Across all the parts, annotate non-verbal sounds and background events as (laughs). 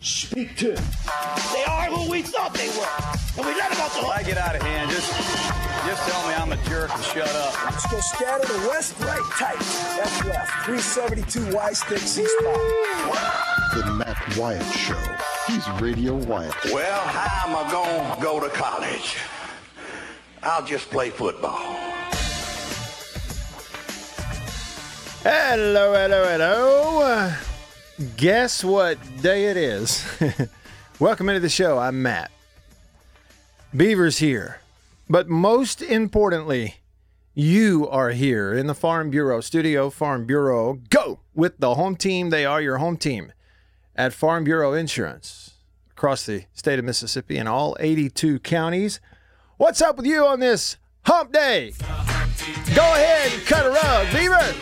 Speak to him. They are who we thought they were. And we let them off the If I get out of hand, just just tell me I'm a jerk and shut up. Let's go scatter the west, right, tight. That's left. 372 Y stick C spot. The Matt Wyatt Show. He's Radio Wyatt. Well, how am I going to go to college? I'll just play football. Hello, hello, hello. Guess what day it is? (laughs) Welcome into the show. I'm Matt. Beaver's here. But most importantly, you are here in the Farm Bureau studio. Farm Bureau, go with the home team. They are your home team at Farm Bureau Insurance across the state of Mississippi and all 82 counties. What's up with you on this hump day? Go ahead and cut a rug, Beaver.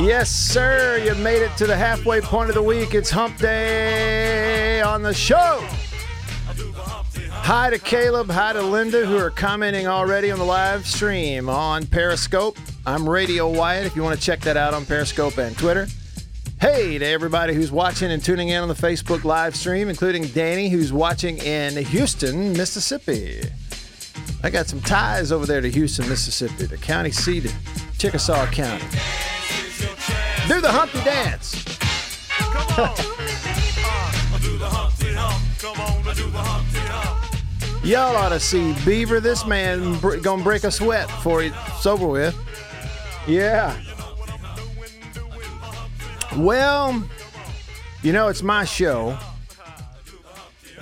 Yes, sir. You made it to the halfway point of the week. It's hump day on the show. Hi to Caleb. Hi to Linda, who are commenting already on the live stream on Periscope. I'm Radio Wyatt if you want to check that out on Periscope and Twitter. Hey to everybody who's watching and tuning in on the Facebook live stream, including Danny, who's watching in Houston, Mississippi. I got some ties over there to Houston, Mississippi, the county seat of Chickasaw County. Do the Humpty Dance. (laughs) Y'all ought to see Beaver. This man br- gonna break a sweat before it's over with. Yeah. Well, you know, it's my show.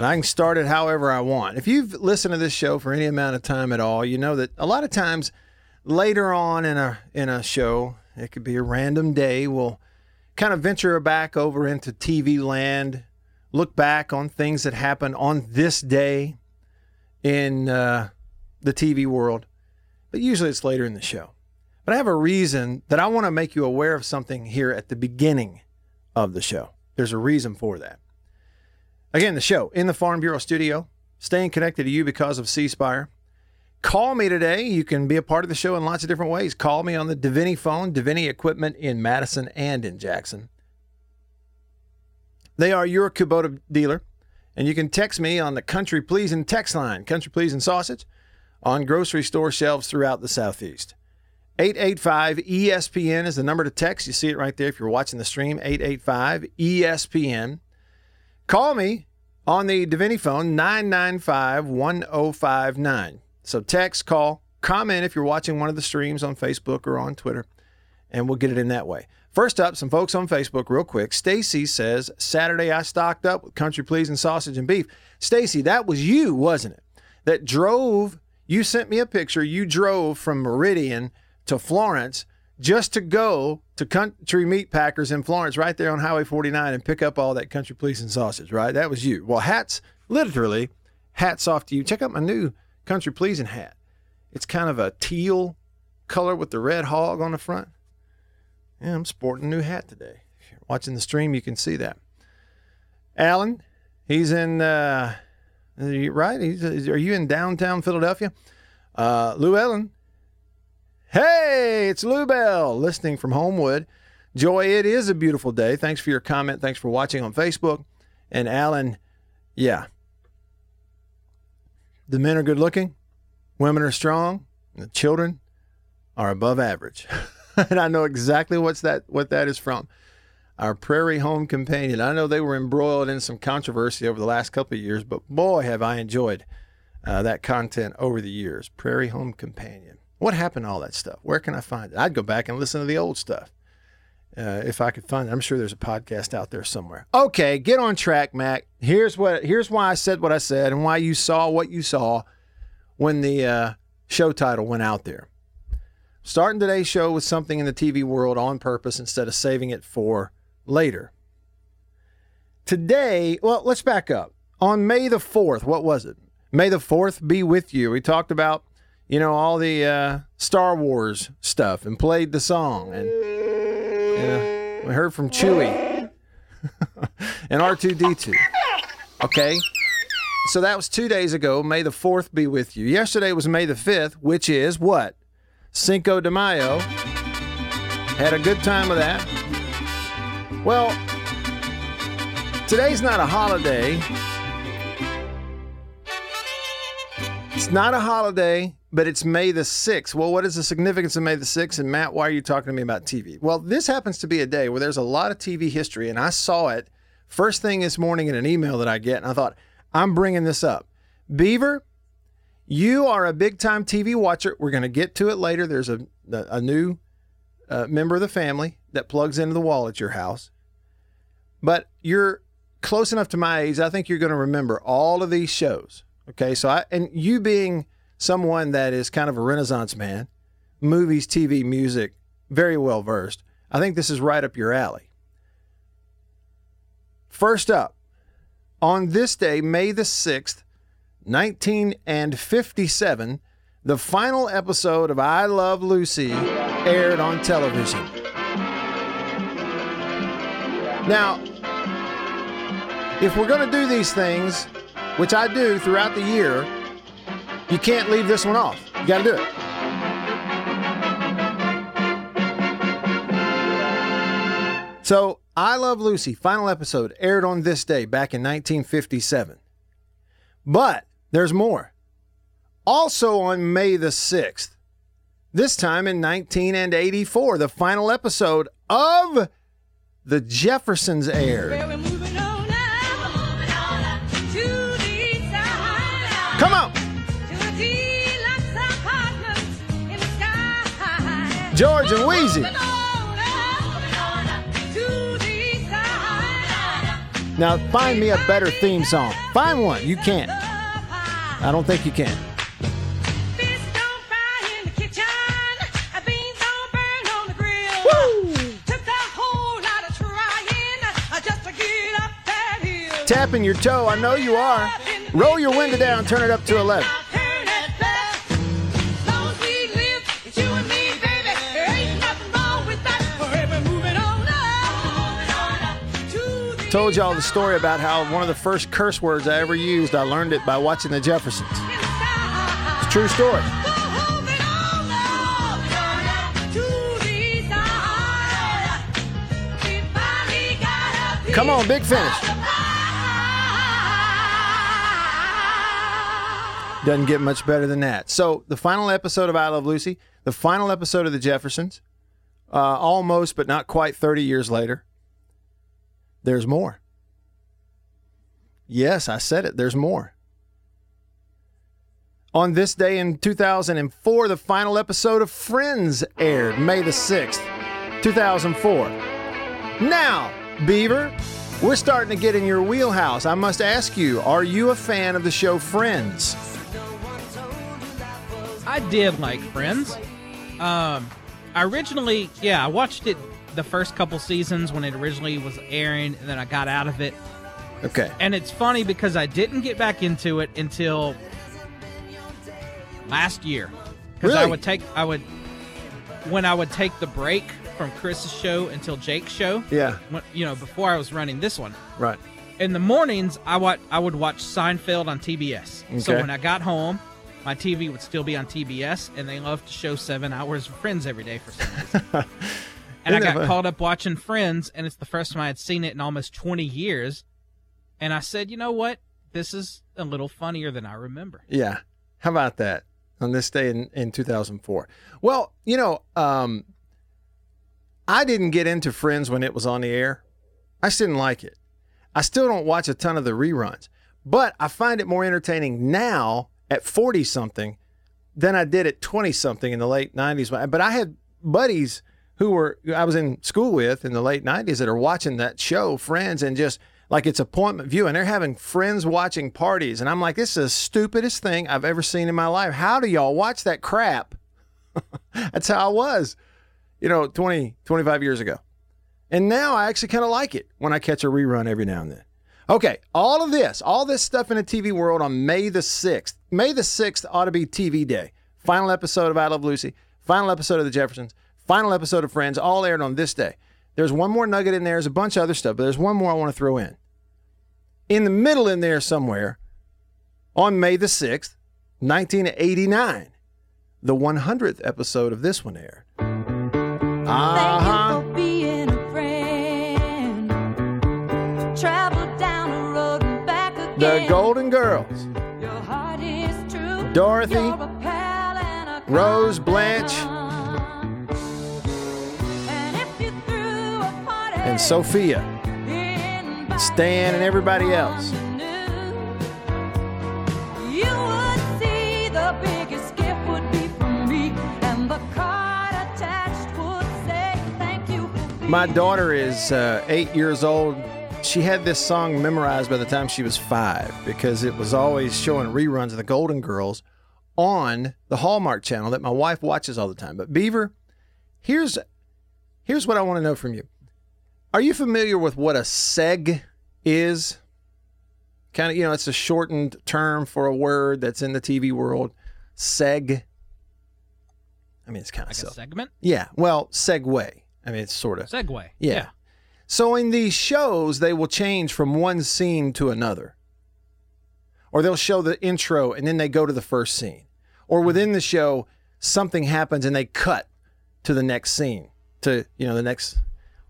And I can start it however I want. If you've listened to this show for any amount of time at all, you know that a lot of times later on in a in a show, it could be a random day, we'll kind of venture back over into TV land, look back on things that happened on this day in uh, the TV world. But usually it's later in the show. But I have a reason that I want to make you aware of something here at the beginning of the show. There's a reason for that. Again, the show in the Farm Bureau studio, staying connected to you because of C Spire. Call me today. You can be a part of the show in lots of different ways. Call me on the Deviney phone, Deviney Equipment in Madison and in Jackson. They are your Kubota dealer. And you can text me on the Country Pleasing text line, Country Pleasing Sausage, on grocery store shelves throughout the Southeast. 885 ESPN is the number to text. You see it right there if you're watching the stream. 885 ESPN. Call me on the Deviney phone, 995 1059. So text, call, comment if you're watching one of the streams on Facebook or on Twitter, and we'll get it in that way. First up, some folks on Facebook, real quick. Stacy says, Saturday I stocked up with country pleasing sausage and beef. Stacy, that was you, wasn't it? That drove, you sent me a picture, you drove from Meridian to Florence just to go to Country Meat Packers in Florence, right there on Highway 49, and pick up all that country pleasing sausage, right? That was you. Well, hats, literally, hats off to you. Check out my new country pleasing hat. It's kind of a teal color with the red hog on the front. Yeah, I'm sporting a new hat today. If you're watching the stream, you can see that. Alan, he's in, uh, right? He's, are you in downtown Philadelphia? Uh, Lou Ellen, Hey, it's Lou Bell listening from Homewood. Joy, it is a beautiful day. Thanks for your comment. Thanks for watching on Facebook. And Alan, yeah. The men are good looking, women are strong, the children are above average. (laughs) and I know exactly what's that what that is from. Our Prairie Home Companion. I know they were embroiled in some controversy over the last couple of years, but boy, have I enjoyed uh, that content over the years. Prairie Home Companion. What happened to all that stuff? Where can I find it? I'd go back and listen to the old stuff uh, if I could find it. I'm sure there's a podcast out there somewhere. Okay, get on track, Mac. Here's what. Here's why I said what I said and why you saw what you saw when the uh, show title went out there. Starting today's show with something in the TV world on purpose instead of saving it for later. Today, well, let's back up. On May the 4th, what was it? May the 4th be with you. We talked about, you know, all the uh, Star Wars stuff and played the song. And we heard from Chewie (laughs) and R2D2. Okay. So that was two days ago. May the 4th be with you. Yesterday was May the 5th, which is what? Cinco de Mayo. Had a good time with that. Well, today's not a holiday. It's not a holiday, but it's May the 6th. Well, what is the significance of May the 6th? And Matt, why are you talking to me about TV? Well, this happens to be a day where there's a lot of TV history, and I saw it first thing this morning in an email that I get, and I thought, I'm bringing this up. Beaver, you are a big time TV watcher. We're going to get to it later. There's a, a new uh, member of the family that plugs into the wall at your house. But you're close enough to my age, I think you're going to remember all of these shows. Okay. So I, and you being someone that is kind of a renaissance man, movies, TV, music, very well versed, I think this is right up your alley. First up, on this day, May the 6th, 1957, the final episode of I Love Lucy aired on television. Now, if we're going to do these things, which I do throughout the year, you can't leave this one off. You got to do it. So, I Love Lucy, final episode, aired on this day back in 1957. But there's more. Also on May the 6th, this time in 1984, the final episode of The Jeffersons aired. Come on! George and Weezy. Now find me a better theme song. Find one. You can't. I don't think you can. Tapping your toe, I know you are. Roll your window down, turn it up to 11. Told y'all the story about how one of the first curse words I ever used, I learned it by watching the Jeffersons. It's a true story. Come on, big finish. Doesn't get much better than that. So, the final episode of I Love Lucy, the final episode of The Jeffersons, uh, almost but not quite 30 years later, there's more. Yes, I said it. There's more. On this day in 2004, the final episode of Friends aired, May the 6th, 2004. Now, Beaver, we're starting to get in your wheelhouse. I must ask you, are you a fan of the show Friends? I did like Friends. Um, I originally, yeah, I watched it the first couple seasons when it originally was airing, and then I got out of it. Okay. And it's funny because I didn't get back into it until last year. Because I would take, I would, when I would take the break from Chris's show until Jake's show. Yeah. When, you know, before I was running this one. Right. In the mornings, I wa- I would watch Seinfeld on TBS. Okay. So when I got home, my TV would still be on TBS, and they love to show seven hours of Friends every day for some reason. (laughs) and I Isn't that got caught up watching Friends, and it's the first time I had seen it in almost 20 years. And I said, you know what? This is a little funnier than I remember. Yeah. How about that on this day in, in 2004? Well, you know, um, I didn't get into Friends when it was on the air. I just didn't like it. I still don't watch a ton of the reruns, but I find it more entertaining now at 40 something than I did at 20 something in the late 90s. But I had buddies who were I was in school with in the late 90s that are watching that show, Friends, and just like it's appointment view And they're having friends watching parties. And I'm like, this is the stupidest thing I've ever seen in my life. How do y'all watch that crap? (laughs) That's how I was, you know, 20, 25 years ago. And now I actually kind of like it when I catch a rerun every now and then. Okay, all of this, all this stuff in the TV world on May the 6th. May the 6th ought to be TV day. Final episode of I Love Lucy, final episode of The Jeffersons, final episode of Friends, all aired on this day. There's one more nugget in there. There's a bunch of other stuff, but there's one more I want to throw in. In the middle in there somewhere, on May the 6th, 1989, the 100th episode of this one aired. Uh-huh. The Golden Girls. Dorothy, Rose, Blanche, and Sophia, Stan, and everybody else. My daughter is uh, eight years old. She had this song memorized by the time she was five because it was always showing reruns of the Golden Girls on the Hallmark channel that my wife watches all the time. But Beaver, here's here's what I want to know from you. Are you familiar with what a seg is? Kind of, you know, it's a shortened term for a word that's in the TV world. Seg. I mean, it's kind of Like segment? Yeah. Well, segue. I mean, it's sort of. segue. Yeah. So in these shows, they will change from one scene to another. Or they'll show the intro and then they go to the first scene. Or hmm. within the show, something happens and they cut to the next scene, to, you know, the next.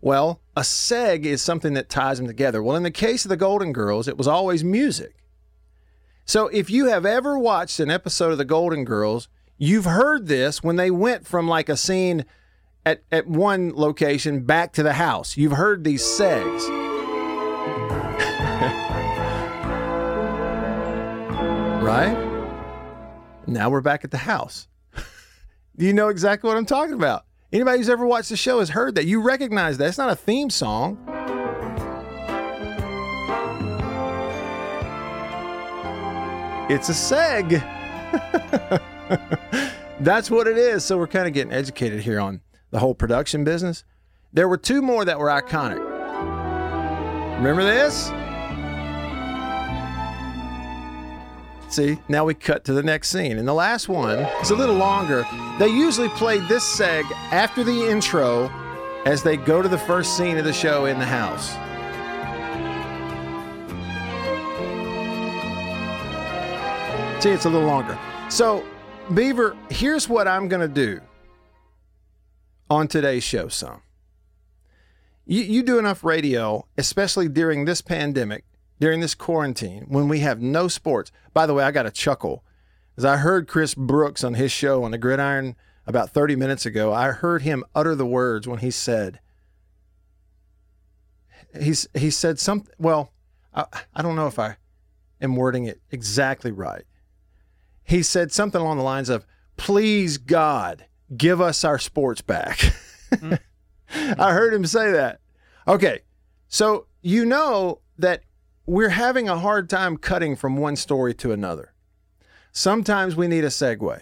Well, a seg is something that ties them together. Well, in the case of the Golden Girls, it was always music. So if you have ever watched an episode of the Golden Girls, you've heard this when they went from like a scene at, at one location back to the house. You've heard these segs. (laughs) right? Now we're back at the house. (laughs) Do you know exactly what I'm talking about? Anybody who's ever watched the show has heard that. You recognize that. It's not a theme song. It's a seg. (laughs) That's what it is. So we're kind of getting educated here on the whole production business. There were two more that were iconic. Remember this? See, now we cut to the next scene. And the last one is a little longer. They usually played this seg after the intro as they go to the first scene of the show in the house. See, it's a little longer. So, Beaver, here's what I'm going to do on today's show, son. You, you do enough radio, especially during this pandemic, during this quarantine, when we have no sports. By the way, I got a chuckle. As I heard Chris Brooks on his show on the gridiron about 30 minutes ago, I heard him utter the words when he said, he's, he said something, well, I, I don't know if I am wording it exactly right. He said something along the lines of, please God, give us our sports back. (laughs) Mm. I heard him say that. Okay, so you know that we're having a hard time cutting from one story to another. Sometimes we need a segue.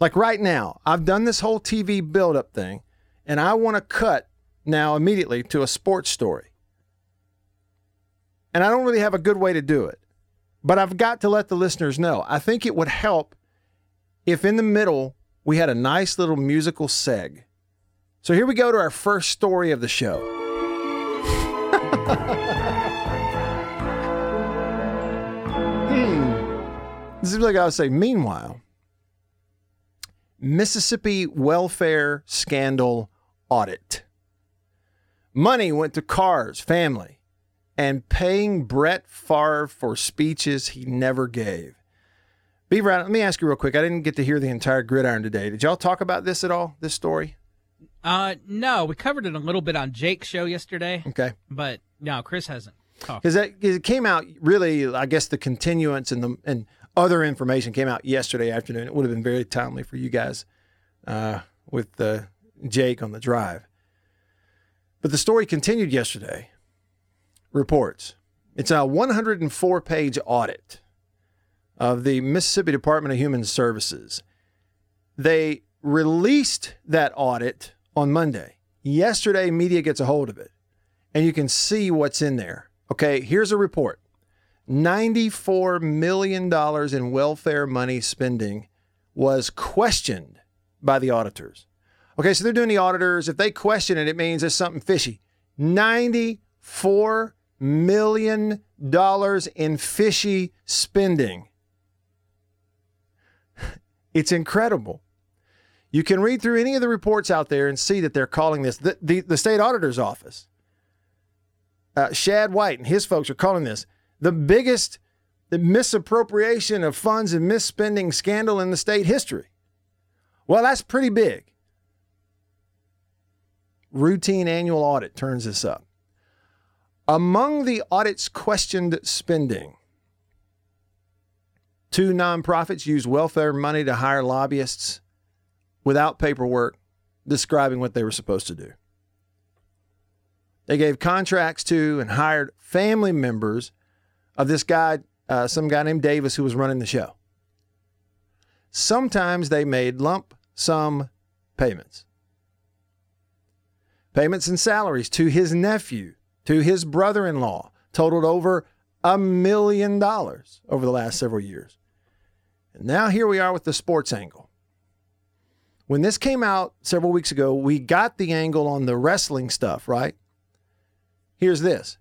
Like right now, I've done this whole TV build-up thing, and I want to cut now immediately to a sports story. And I don't really have a good way to do it, but I've got to let the listeners know. I think it would help if in the middle we had a nice little musical seg. So here we go to our first story of the show. (laughs) This is like I would say, meanwhile, Mississippi welfare scandal audit. Money went to cars, family and paying Brett Favre for speeches he never gave. Beaver, let me ask you real quick. I didn't get to hear the entire gridiron today. Did y'all talk about this at all, this story? Uh, no, we covered it a little bit on Jake's show yesterday, Okay. but no, Chris hasn't. Because it came out really, I guess the continuance and the and other information came out yesterday afternoon. It would have been very timely for you guys uh, with uh, Jake on the drive. But the story continued yesterday. Reports. It's a 104 page audit of the Mississippi Department of Human Services. They released that audit on Monday. Yesterday, media gets a hold of it, and you can see what's in there. Okay, here's a report $94 million in welfare money spending was questioned by the auditors. Okay, so they're doing the auditors. If they question it, it means there's something fishy. $94 million in fishy spending. (laughs) It's incredible. You can read through any of the reports out there and see that they're calling this the, the, the state auditor's office. Uh, Shad White and his folks are calling this the biggest the misappropriation of funds and misspending scandal in the state history. Well, that's pretty big. Routine annual audit turns this up. Among the audit's questioned spending, two nonprofits used welfare money to hire lobbyists without paperwork describing what they were supposed to do. They gave contracts to and hired family members of this guy, uh, some guy named Davis, who was running the show. Sometimes they made lump sum payments. Payments and salaries to his nephew, to his brother in law, totaled over a million dollars over the last several years. And now here we are with the sports angle. When this came out several weeks ago, we got the angle on the wrestling stuff, right? Here's this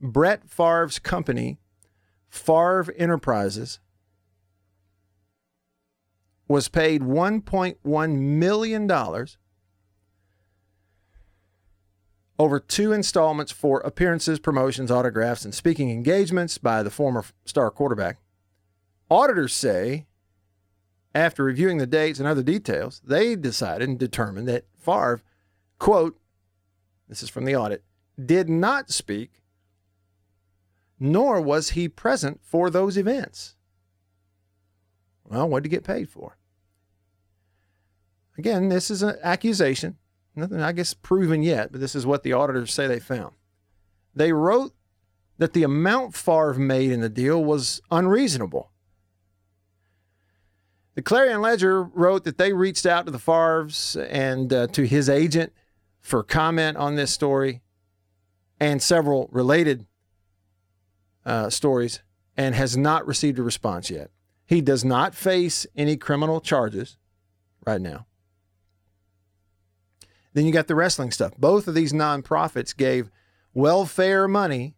Brett Favre's company, Favre Enterprises, was paid $1.1 million over two installments for appearances, promotions, autographs, and speaking engagements by the former star quarterback. Auditors say, after reviewing the dates and other details, they decided and determined that Favre, quote, this is from the audit, did not speak, nor was he present for those events. Well, what did he get paid for? Again, this is an accusation. Nothing, I guess, proven yet, but this is what the auditors say they found. They wrote that the amount Favre made in the deal was unreasonable. The Clarion Ledger wrote that they reached out to the Favres and uh, to his agent for comment on this story and several related uh, stories and has not received a response yet. He does not face any criminal charges right now. Then you got the wrestling stuff. Both of these nonprofits gave welfare money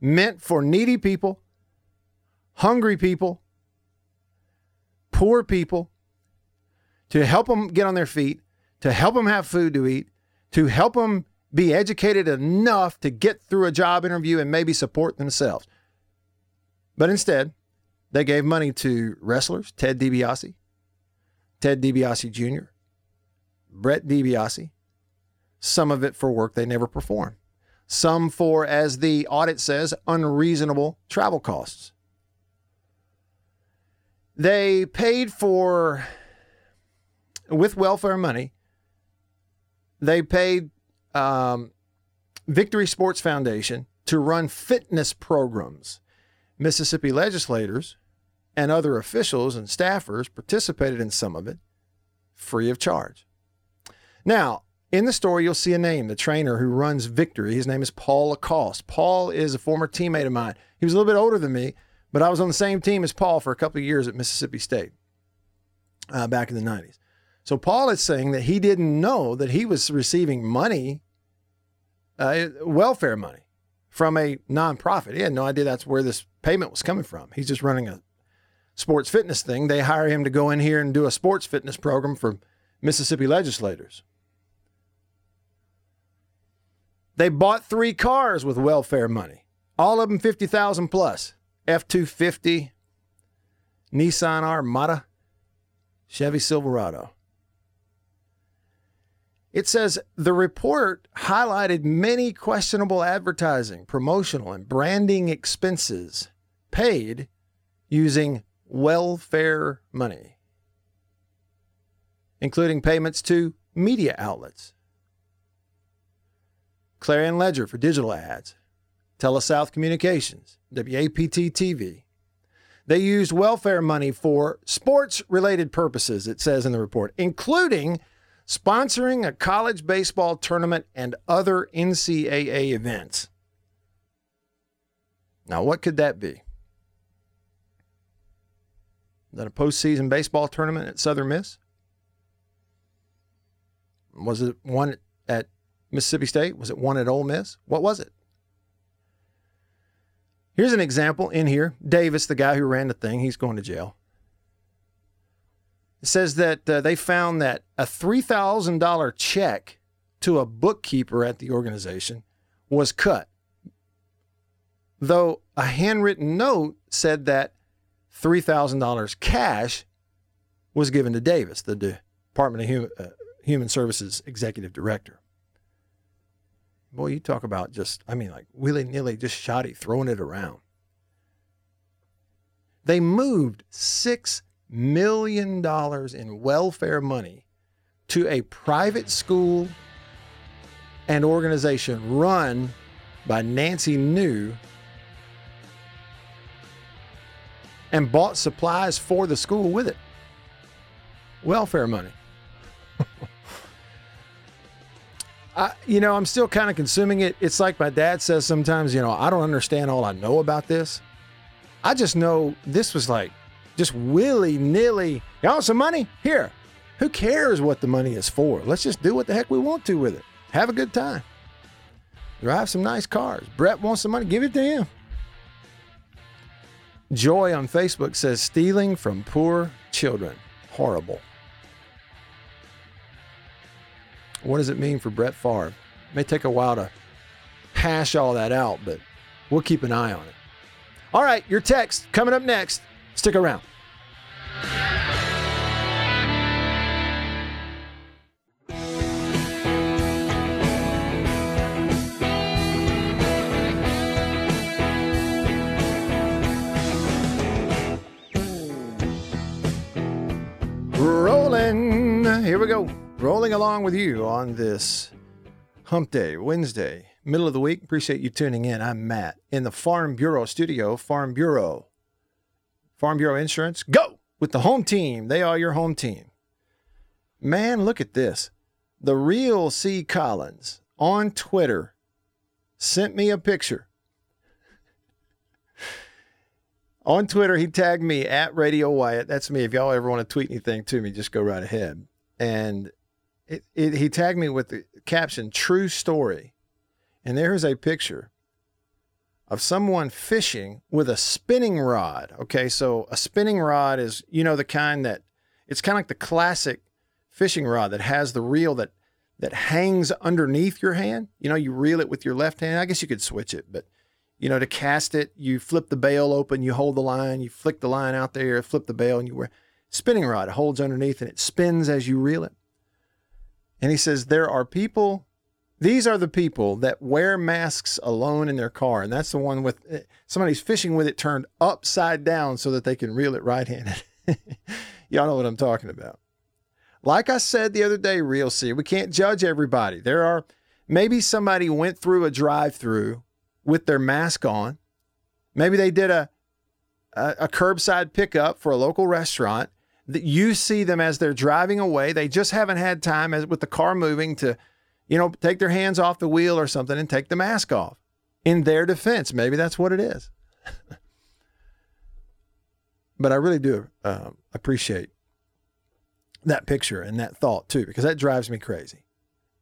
meant for needy people, hungry people, poor people, to help them get on their feet, to help them have food to eat, to help them be educated enough to get through a job interview and maybe support themselves. But instead, they gave money to wrestlers, Ted DiBiase, Ted DiBiase Jr., Brett DiBiase, some of it for work they never performed, some for, as the audit says, unreasonable travel costs. They paid for, with welfare money, they paid um, Victory Sports Foundation to run fitness programs. Mississippi legislators and other officials and staffers participated in some of it free of charge. Now, in the story, you'll see a name, the trainer who runs Victory. His name is Paul Lacoste. Paul is a former teammate of mine. He was a little bit older than me, but I was on the same team as Paul for a couple of years at Mississippi State uh, back in the 90s. So Paul is saying that he didn't know that he was receiving money uh, welfare money from a nonprofit. He had no idea that's where this payment was coming from. He's just running a sports fitness thing. They hire him to go in here and do a sports fitness program for Mississippi legislators. They bought three cars with welfare money, all of them 50,000 plus. F 250, Nissan Armada, Chevy Silverado. It says the report highlighted many questionable advertising, promotional, and branding expenses paid using welfare money, including payments to media outlets. Clarion Ledger for digital ads, TeleSouth Communications, WAPT TV, They used welfare money for sports related purposes, it says in the report, including sponsoring a college baseball tournament and other NCAA events. Now, what could that be? Is that a postseason baseball tournament at Southern Miss? Was it one at Mississippi State? Was it one at Ole Miss? What was it? Here's an example in here. Davis, the guy who ran the thing, he's going to jail. Says that uh, they found that a $3,000 check to a bookkeeper at the organization was cut. Though a handwritten note said that $3,000 cash was given to Davis, the Department of Human, uh, Human Services executive director. Boy, you talk about just, I mean, like willy nilly, just shoddy, throwing it around. They moved $6 million dollars in welfare money to a private school and organization run by Nancy New and bought supplies for the school with it. Welfare money. (laughs) I, you know, I'm still kind of consuming it. It's like my dad says sometimes, you know, I don't understand all I know about this. I just know this was like just willy nilly. You want some money? Here. Who cares what the money is for? Let's just do what the heck we want to with it. Have a good time. Drive some nice cars. Brett wants some money. Give it to him. Joy on Facebook says stealing from poor children. Horrible. What does it mean for Brett Favre? It may take a while to hash all that out, but we'll keep an eye on it. All right, your text coming up next. Stick around. Rolling. Here we go. Rolling along with you on this hump day, Wednesday, middle of the week. Appreciate you tuning in. I'm Matt in the Farm Bureau studio. Farm Bureau. Farm Bureau Insurance. Go with the home team. They are your home team. Man, look at this. The real C. Collins on Twitter sent me a picture. (laughs) On Twitter, he tagged me at Radio Wyatt. That's me. If y'all ever want to tweet anything to me, just go right ahead. And it, it, he tagged me with the caption "True Story," and there's a picture of someone fishing with a spinning rod. Okay, so a spinning rod is you know the kind that it's kind of like the classic fishing rod that has the reel that that hangs underneath your hand. You know, you reel it with your left hand. I guess you could switch it, but you know, to cast it, you flip the bail open, you hold the line, you flick the line out there, flip the bail, and you wear spinning rod. It holds underneath and it spins as you reel it. And he says, There are people, these are the people that wear masks alone in their car. And that's the one with eh, somebody's fishing with it turned upside down so that they can reel it right handed. (laughs) Y'all know what I'm talking about. Like I said the other day, Real C, we can't judge everybody. There are maybe somebody went through a drive through with their mask on. Maybe they did a, a, a curbside pickup for a local restaurant that you see them as they're driving away. They just haven't had time as with the car moving to, you know, take their hands off the wheel or something and take the mask off. In their defense, maybe that's what it is. (laughs) but I really do uh, appreciate that picture and that thought too, because that drives me crazy.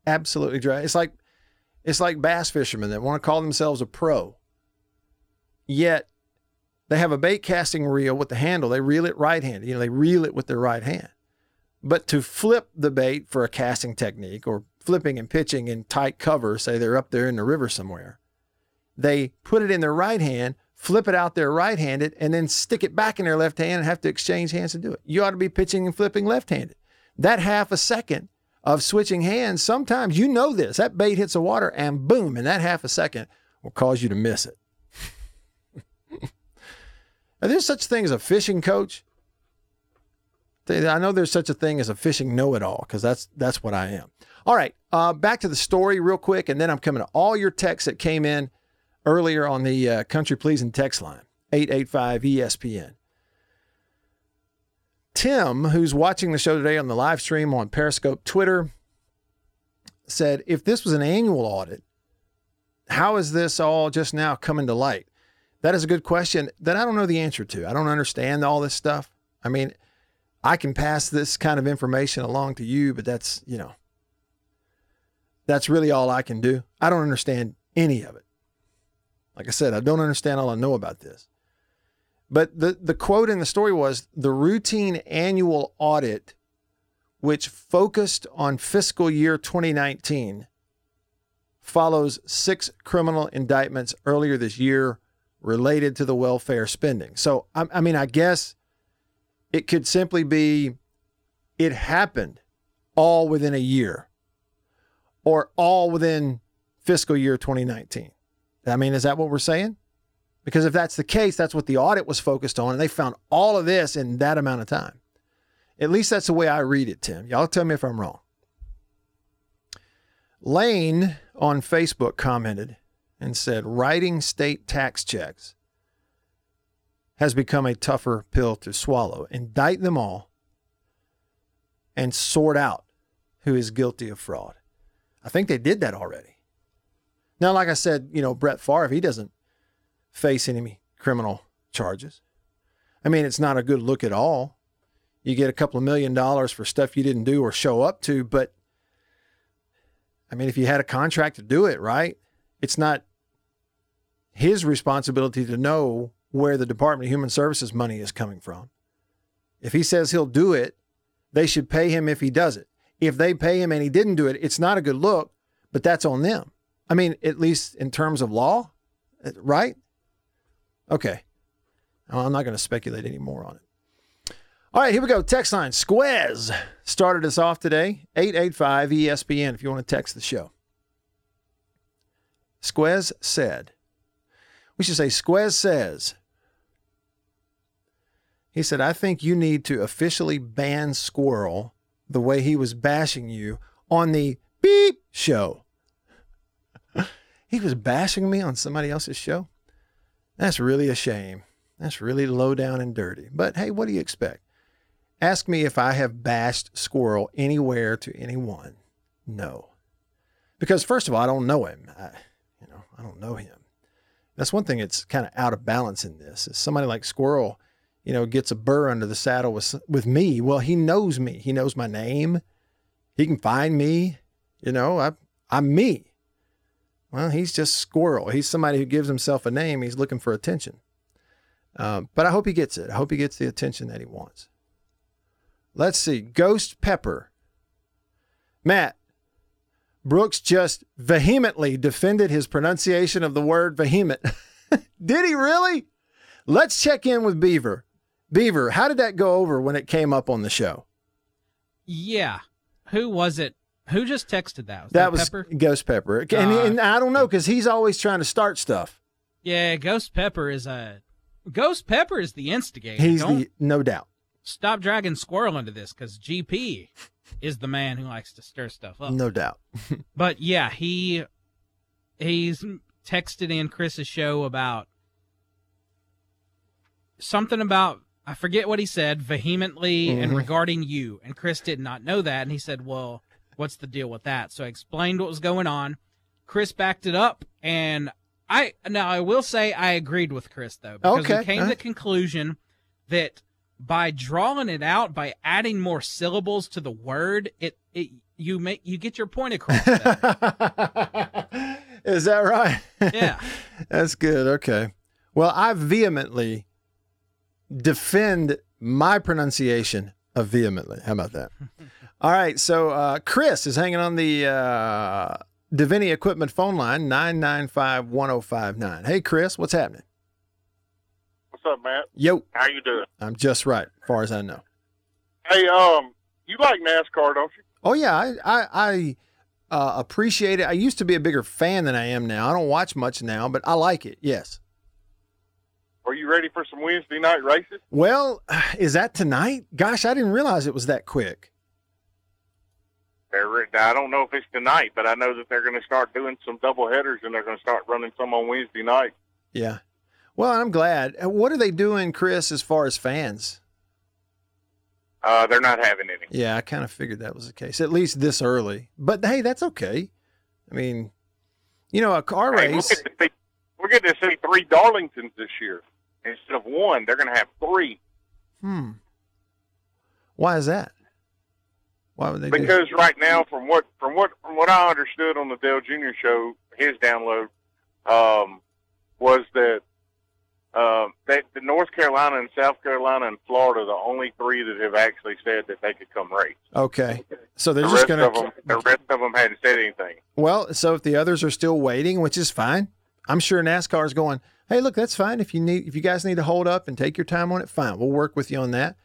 Absolutely drives. It's like it's like bass fishermen that want to call themselves a pro, yet they have a bait casting reel with the handle. They reel it right handed. You know, they reel it with their right hand. But to flip the bait for a casting technique or flipping and pitching in tight cover, say they're up there in the river somewhere, they put it in their right hand, flip it out there right handed, and then stick it back in their left hand and have to exchange hands to do it. You ought to be pitching and flipping left handed. That half a second of switching hands, sometimes you know this. That bait hits the water and boom, in that half a second will cause you to miss it. (laughs) Are there such thing as a fishing coach? I know there's such a thing as a fishing know-it-all because that's that's what I am. All right, uh, back to the story real quick, and then I'm coming to all your texts that came in earlier on the uh, country pleasing text line 885 ESPN. Tim, who's watching the show today on the live stream on Periscope, Twitter, said, if this was an annual audit, how is this all just now coming to light? That is a good question that I don't know the answer to. I don't understand all this stuff. I mean, I can pass this kind of information along to you, but that's, you know, that's really all I can do. I don't understand any of it. Like I said, I don't understand all I know about this. But the, the quote in the story was the routine annual audit, which focused on fiscal year 2019, follows six criminal indictments earlier this year related to the welfare spending. So, I, I mean, I guess it could simply be it happened all within a year or all within fiscal year 2019. I mean, is that what we're saying? Because if that's the case, that's what the audit was focused on, and they found all of this in that amount of time. At least that's the way I read it, Tim. Y'all tell me if I'm wrong. Lane on Facebook commented and said, writing state tax checks has become a tougher pill to swallow. Indict them all and sort out who is guilty of fraud. I think they did that already. Now, like I said, you know, Brett Favre, he doesn't face any criminal charges. I mean, it's not a good look at all. You get a couple of million dollars for stuff you didn't do or show up to, but I mean, if you had a contract to do it, right? It's not his responsibility to know where the Department of Human Services money is coming from. If he says he'll do it, they should pay him if he does it. If they pay him and he didn't do it, it's not a good look, but that's on them. I mean, at least in terms of law, uh, right? Okay. I'm not going to speculate anymore on it. All right, here we go. Text line. Squez started us off today. 885 ESPN if you want to text the show. Squez said, we should say, Squez says, he said, I think you need to officially ban Squirrel the way he was bashing you on the beep show. (laughs) he was bashing me on somebody else's show? That's really a shame. That's really low down and dirty. But hey, what do you expect? Ask me if I have bashed Squirrel anywhere to anyone. No. Because first of all, I don't know him. I, you know, I don't know him. That's one thing that's kind of out of balance in this. Is somebody like Squirrel, you know, gets a burr under the saddle with with me. Well, he knows me. He knows my name. He can find me. You know, I I'm me. Well, he's just Squirrel. He's somebody who gives himself a name. He's looking for attention. Um, but I hope he gets it. I hope he gets the attention that he wants. Let's see. Ghost Pepper. Matt, Brooks just vehemently defended his pronunciation of the word vehement. (laughs) did he really? Let's check in with Beaver. Beaver, how did that go over when it came up on the show? Yeah. Who was it? Who just texted that? Was that, that was Pepper? Ghost Pepper. And, Uh, and I don't know because he's always trying to start stuff. Yeah, Ghost Pepper is a Ghost Pepper is the instigator. He's Don't the no doubt. stop dragging Squirrel into this because GP is the man who likes to stir stuff up. No doubt. (laughs) But yeah, he he's texted in Chris's show about something about I forget what he said vehemently and Mhm. regarding you, and Chris did not know that, and he said, "Well, what's the deal with that?" So I explained what was going on. Chris backed it up, and I now I will say I agreed with Chris though because Okay, we came to uh-huh. the conclusion that by drawing it out by adding more syllables to the word, it it you make you get your point across. (laughs) Is that right? Yeah. (laughs) That's good. Okay. Well, I vehemently defend my pronunciation of vehemently. How about that? (laughs) All right. So uh, Chris is hanging on the uh, Deviney Equipment phone line, 995 1059. Hey, Chris, what's happening? What's up, Matt? Yo, How you doing? I'm just right, as far as I know. Hey, um, you like NASCAR, don't you? Oh, yeah. I, I, I uh, appreciate it. I used to be a bigger fan than I am now. I don't watch much now, but I like it. Yes. Are you ready for some Wednesday night races? Well, is that tonight? Gosh, I didn't realize it was that quick. I don't know if it's tonight, but I know that they're going to start doing some double headers and they're going to start running some on Wednesday night. Yeah. Well, I'm glad. Uh, What are they doing, Chris, as far as fans? Uh, they're not having any. Yeah, I kind of figured that was the case, at least this early. But hey, that's okay. I mean, you know, a car Hey, race. see, we're getting to see three Darlingtons this year instead of one. They're going to have three Hmm. Why is that? Why would they do? because right now, from what from what from what I understood on the Dale Jr. show, his download um, was that um, that the North Carolina and South Carolina and Florida are the only three that have actually said that they could come race. Okay, so they're the just rest going of them, the rest of them hadn't said anything. Well, so if the others are still waiting, which is fine, I'm sure NASCAR is going. Hey, look, that's fine. If you need, if you guys need to hold up and take your time on it, fine. We'll work with you on that.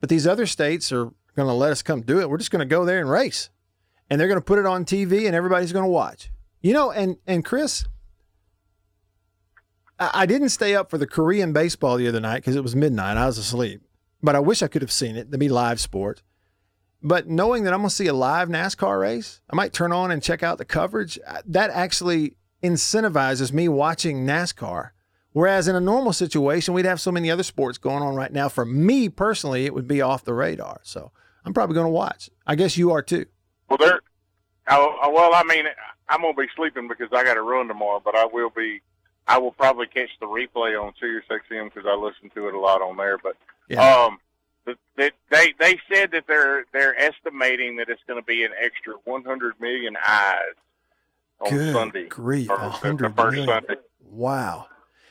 But these other states are going to let us come do it. We're just going to go there and race, and they're going to put it on TV, and everybody's going to watch. You know, and and Chris, I, I didn't stay up for the Korean baseball the other night because it was midnight. I was asleep, but I wish I could have seen it. To be live sport. But knowing that I'm going to see a live NASCAR race, I might turn on and check out the coverage. That actually incentivizes me watching NASCAR. Whereas in a normal situation, we'd have so many other sports going on right now. For me personally, it would be off the radar. So I'm probably going to watch. I guess you are too. Well, they're oh, oh, well. I mean, I'm gonna be sleeping because I got to run tomorrow, but I will be. I will probably catch the replay on Sirius XM because I listen to it a lot on there. But Yeah. um, the, the, they they said that they're they're estimating that it's going to be an extra 100 million eyes on Good Sunday. grief, or a the- the million. Sunday. Wow.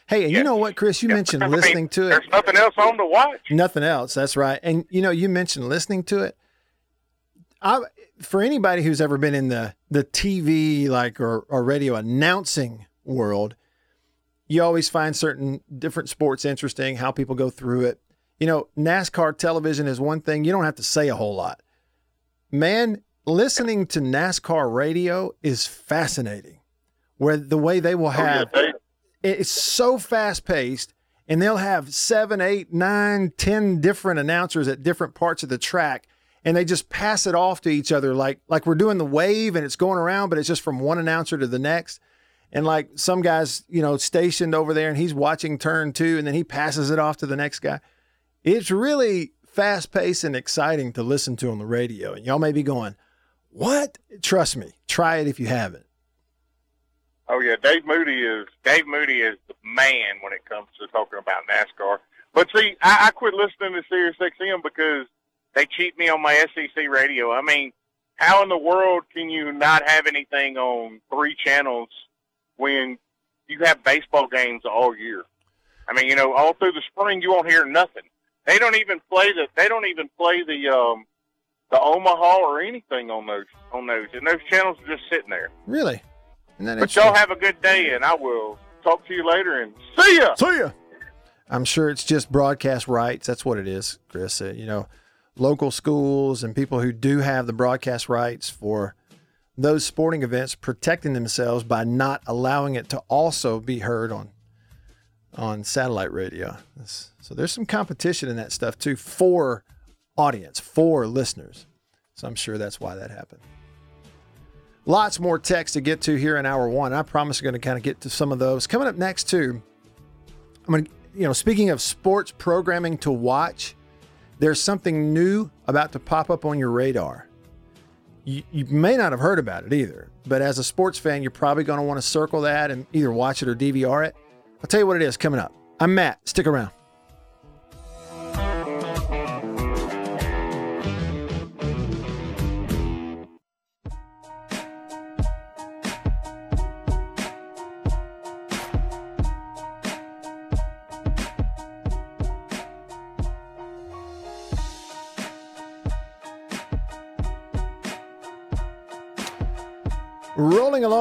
Hey, and you know what, Chris? You mentioned I mean, listening to it. There's nothing else on to watch. Nothing else. That's right. And you know, you mentioned listening to it. I for anybody who's ever been in the the TV like or, or radio announcing world, you always find certain different sports interesting, how people go through it. You know, NASCAR television is one thing, you don't have to say a whole lot. Man, listening to NASCAR radio is fascinating. Where the way they will Oh, yeah, have it's so fast paced and they'll have seven eight nine ten different announcers at different parts of the track and they just pass it off to each other like like we're doing the wave and it's going around but it's just from one announcer to the next. And like some guys you know stationed over there and he's watching turn two and then he passes it off to the next guy. It's really fast paced and exciting to listen to on the radio and y'all may be going what? Trust me try it if you haven't Oh yeah, Dave Moody is Dave Moody is the man when it comes to talking about NASCAR. But see, I, I quit listening to Sirius XM because they cheat me on my SEC radio. I mean, how in the world can you not have anything on three channels when you have baseball games all year? I mean, you know, all through the spring you won't hear nothing. They don't even play the they don't even play the um the Omaha or anything on those on those and those channels are just sitting there. really But y'all have a good day, and I will talk to you later. And see ya. See ya. I'm sure it's just broadcast rights. That's what it is, Chris. Uh, you know, local schools and people who do have the broadcast rights for those sporting events protecting themselves by not allowing it to also be heard on on satellite radio. That's- so there's some competition in that stuff too for audience, for listeners. So I'm sure that's why that happened. Lots more text to get to here in hour one. I promise we're going to kind of get to some of those. Coming up next, too, I'm going to, you know, speaking of sports programming to watch, there's something new about to pop up on your radar. You, you may not have heard about it either, but as a sports fan, you're probably going to want to circle that and either watch it or DVR it. I'll tell you what it is coming up. I'm Matt. Stick around.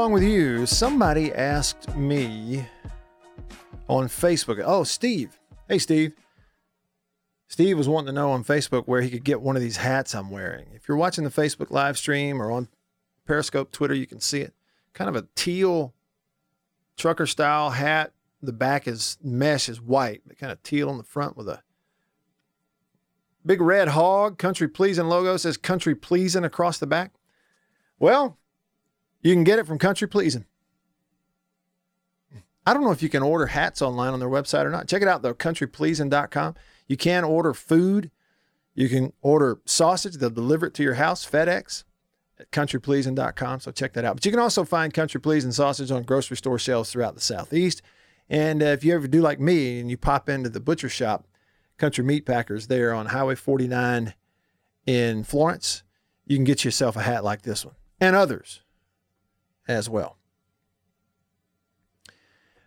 Along with you, somebody asked me on Facebook. Oh, Steve. Hey, Steve. Steve was wanting to know on Facebook where he could get one of these hats I'm wearing. If you're watching the Facebook live stream or on Periscope, Twitter, you can see it. Kind of a teal trucker style hat. The back is mesh is white, but kind of teal on the front with a big red hog. Country Pleasing logo says Country Pleasing across the back. Well, you can get it from Country Pleasing. I don't know if you can order hats online on their website or not. Check it out though, countrypleasing.com. You can order food. You can order sausage, they'll deliver it to your house, FedEx at countrypleasing.com. So check that out. But you can also find Country Pleasing sausage on grocery store shelves throughout the Southeast. And uh, if you ever do like me and you pop into the butcher shop, Country Meat Packers, there on Highway 49 in Florence, you can get yourself a hat like this one and others as well.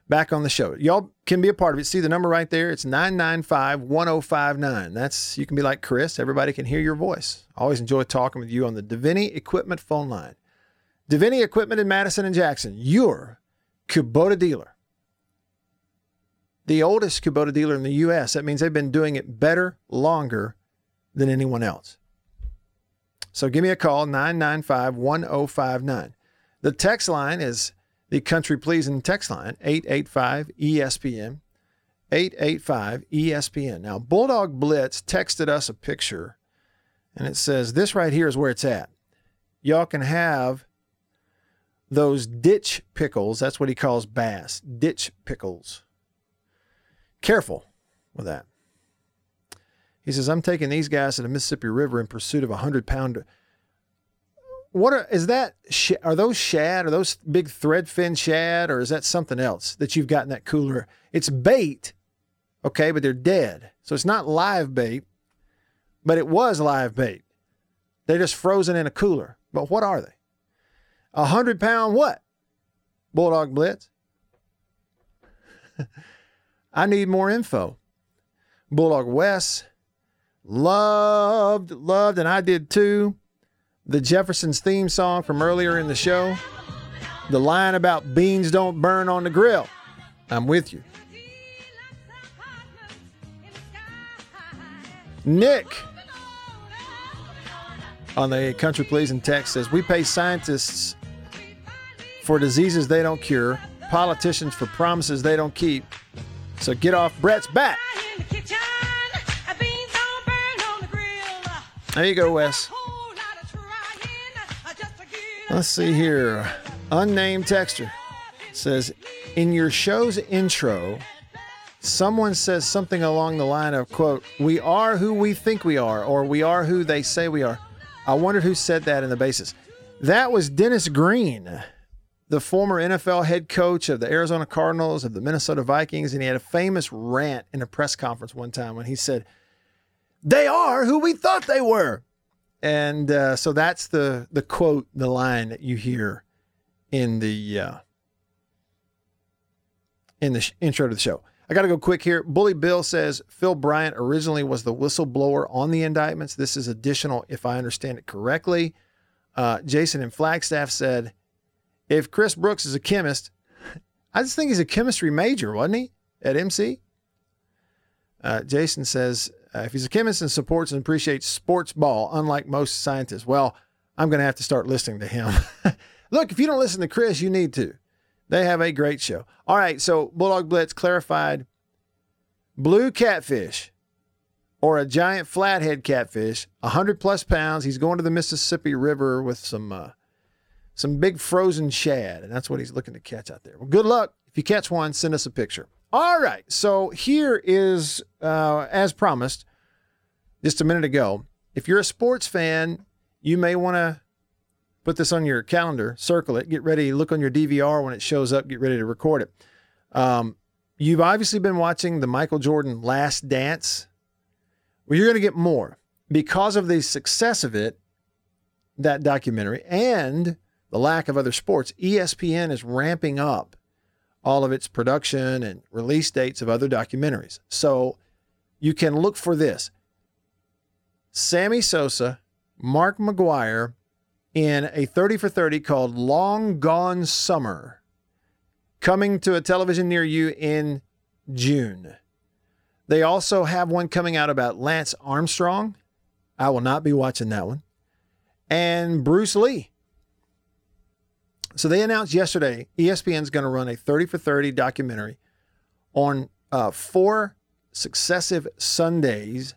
Back on the show. Y'all can be a part of it. See the number right there? It's 995 1059. That's, you can be like Chris. Everybody can hear your voice. Always enjoy talking with you on the Deviney Equipment phone line. Deviney Equipment in Madison and Jackson, your Kubota dealer. The oldest Kubota dealer in the U.S. That means they've been doing it better, longer than anyone else. So give me a call, 995 1059. The text line is the country pleasing text line, 885 ESPN. 885 ESPN. Now, Bulldog Blitz texted us a picture, and it says, This right here is where it's at. Y'all can have those ditch pickles. That's what he calls bass, ditch pickles. Careful with that. He says, I'm taking these guys to the Mississippi River in pursuit of a 100 pound what are, is that? Are those shad? Are those big thread fin shad, or is that something else that you've got in that cooler? It's bait, okay, but they're dead, so it's not live bait, but it was live bait. They're just frozen in a cooler. But what are they? A hundred pound what? Bulldog Blitz. (laughs) I need more info. Bulldog West loved, loved, and I did too the Jeffersons theme song from earlier in the show, the line about beans don't burn on the grill. I'm with you. Nick on the country pleasing text says we pay scientists for diseases they don't cure, politicians for promises they don't keep. So get off Brett's back. There you go, Wes. Let's see here. Unnamed texture says, in your show's intro, someone says something along the line of, quote, we are who we think we are, or we are who they say we are. I wondered who said that in the basis. That was Dennis Green, the former NFL head coach of the Arizona Cardinals, of the Minnesota Vikings, and he had a famous rant in a press conference one time when he said, They are who we thought they were. And uh, so that's the the quote, the line that you hear in the uh, in the sh- intro to the show. I got to go quick here. Bully Bill says Phil Bryant originally was the whistleblower on the indictments. This is additional, if I understand it correctly. Uh, Jason and Flagstaff said, if Chris Brooks is a chemist, (laughs) I just think he's a chemistry major, wasn't he, at MC? Uh, Jason says, uh, if he's a chemist and supports and appreciates sports ball, unlike most scientists, well, I'm going to have to start listening to him. (laughs) Look, if you don't listen to Chris, you need to. They have a great show. All right, so Bulldog Blitz clarified blue catfish or a giant flathead catfish, 100 plus pounds. He's going to the Mississippi River with some uh, some big frozen shad, and that's what he's looking to catch out there. Well, good luck. If you catch one, send us a picture. All right. So here is, uh, as promised just a minute ago, if you're a sports fan, you may want to put this on your calendar, circle it, get ready, look on your DVR when it shows up, get ready to record it. Um, you've obviously been watching the Michael Jordan Last Dance. Well, you're going to get more because of the success of it, that documentary, and the lack of other sports. ESPN is ramping up all of its production and release dates of other documentaries. So you can look for this Sammy Sosa, Mark McGwire in a 30 for 30 called Long Gone Summer, coming to a television near you in June. They also have one coming out about Lance Armstrong. I will not be watching that one. And Bruce Lee. So they announced yesterday ESPN's going to run a 30 for 30 documentary on uh, four successive Sundays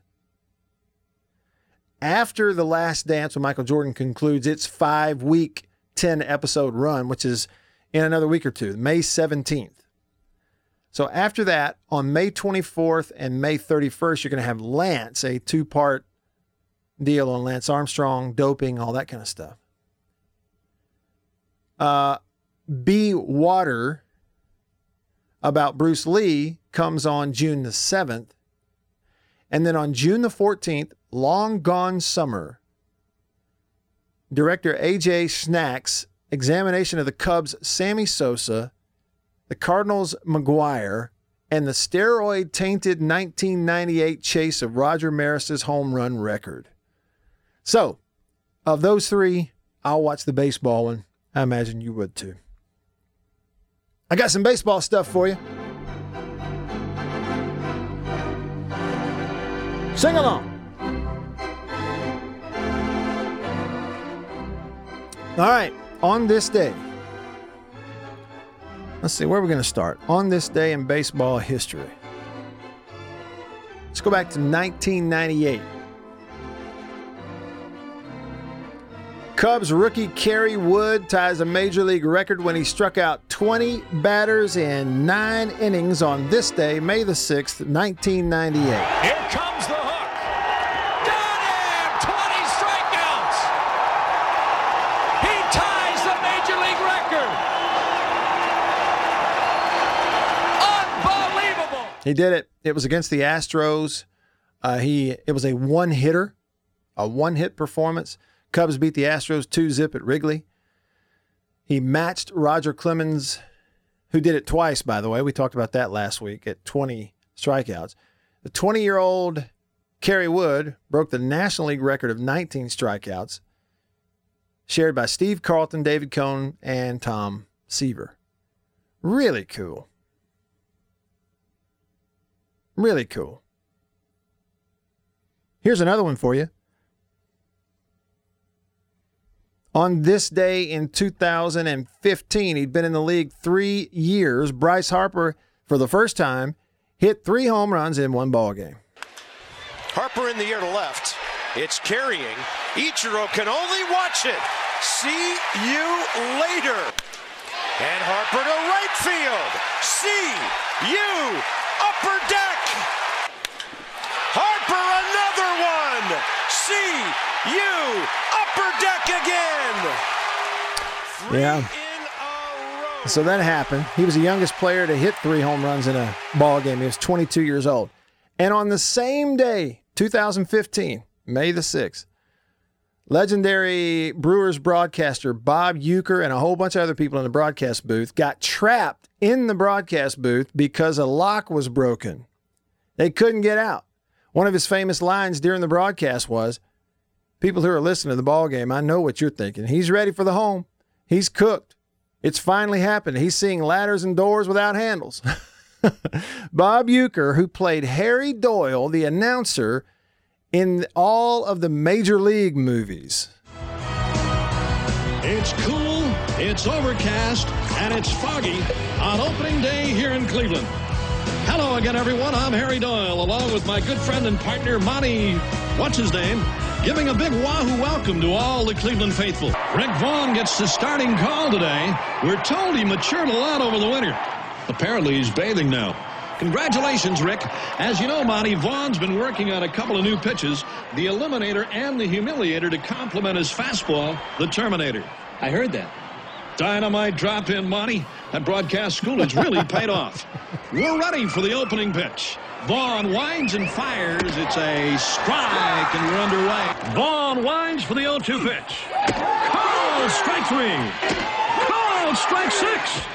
after The Last Dance with Michael Jordan concludes its five week, 10 episode run, which is in another week or two, May 17th. So after that, on May 24th and May 31st, you're going to have Lance, a two part deal on Lance Armstrong, doping, all that kind of stuff. Uh, Be Water about Bruce Lee comes on June the 7th. And then on June the 14th, Long Gone Summer, director A.J. Schnack's examination of the Cubs' Sammy Sosa, the Cardinals' McGwire, and the steroid tainted 1998 chase of Roger Maris's home run record. So, of those three, I'll watch the baseball one. I imagine you would too. I got some baseball stuff for you. Sing along. All right, on this day, let's see, where are we going to start? On this day in baseball history. Let's go back to 1998. Cubs rookie Kerry Wood ties a major league record when he struck out 20 batters in nine innings on this day, May the 6th, 1998. Here comes the He did it. It was against the Astros. Uh, he it was a one hitter, a one hit performance. Cubs beat the Astros two zip at Wrigley. He matched Roger Clemens, who did it twice, by the way. We talked about that last week at 20 strikeouts. The 20 year old Kerry Wood broke the National League record of 19 strikeouts, shared by Steve Carlton, David Cone, and Tom Seaver. Really cool. Really cool. Here's another one for you. On this day in 2015, he'd been in the league three years. Bryce Harper, for the first time, hit three home runs in one ball game. Harper in the air to left. It's carrying. Ichiro can only watch it. See you later. And Harper to right field. See you upper deck. Harper another one. See you upper deck again. Yeah. So that happened. He was the youngest player to hit three home runs in a ball game. He was 22 years old. And on the same day, 2015, May the 6th, legendary Brewers broadcaster Bob Uecker and a whole bunch of other people in the broadcast booth got trapped in the broadcast booth because a lock was broken. They couldn't get out. One of his famous lines during the broadcast was, People who are listening to the ball game, I know what you're thinking. He's ready for the home. He's cooked. It's finally happened. He's seeing ladders and doors without handles. (laughs) Bob Uecker, who played Harry Doyle, the announcer, in all of the major league movies. It's cool, it's overcast, and it's foggy on opening day here in Cleveland. Hello again, everyone. I'm Harry Doyle, along with my good friend and partner, Monty, what's his name, giving a big wahoo welcome to all the Cleveland faithful. Rick Vaughn gets the starting call today. We're told he matured a lot over the winter. Apparently, he's bathing now. Congratulations, Rick. As you know, Monty, Vaughn's been working on a couple of new pitches, the Eliminator and the Humiliator, to complement his fastball, the Terminator. I heard that. Dynamite drop in, Monty. That broadcast school has really (laughs) paid off. We're ready for the opening pitch. Vaughn winds and fires. It's a strike, and we're underway. Vaughn winds for the 0-2 pitch. Called strike three. Called strike six.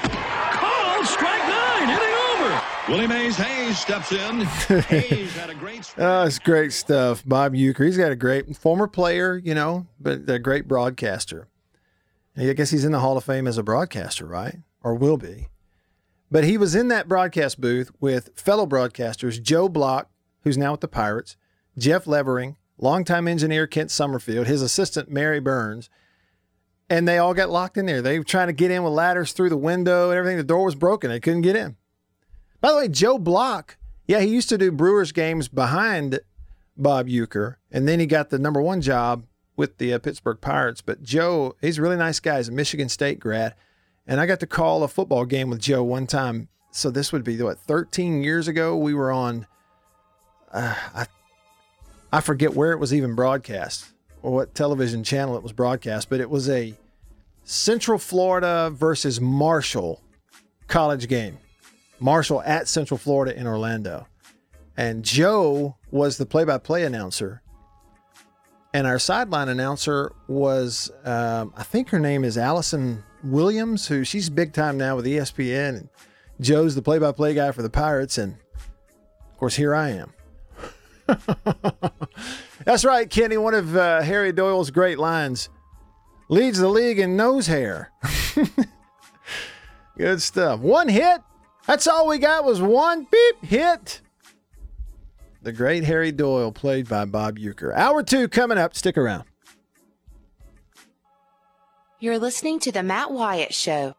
Called strike nine. Hitting over. Willie Mays Hayes steps in. (laughs) Hayes had a great (laughs) Oh, it's great stuff. Bob Uecker. He's got a great former player, you know, but a great broadcaster. I guess he's in the Hall of Fame as a broadcaster, right? Or will be. But he was in that broadcast booth with fellow broadcasters Joe Block, who's now with the Pirates, Jeff Levering, longtime engineer Kent Summerfield, his assistant Mary Burns, and they all got locked in there. They were trying to get in with ladders through the window and everything. The door was broken. They couldn't get in. By the way, Joe Block, yeah, he used to do Brewers games behind Bob Uecker, and then he got the number one job with the uh, Pittsburgh Pirates. But Joe, he's a really nice guy. He's a Michigan State grad. And I got to call a football game with Joe one time. So this would be what 13 years ago. We were on. Uh, I, I forget where it was even broadcast or what television channel it was broadcast, but it was a Central Florida versus Marshall college game. Marshall at Central Florida in Orlando. And Joe was the play by play announcer. And our sideline announcer was, um, I think her name is Allison Williams, who she's big time now with ESPN. And Joe's the play by play guy for the Pirates. And of course, here I am. (laughs) That's right, Kenny. One of uh, Harry Doyle's great lines leads the league in nose hair. (laughs) Good stuff. One hit. That's all we got was one beep hit. The great Harry Doyle, played by Bob Uecker. Hour two coming up. Stick around. You're listening to The Matt Wyatt Show.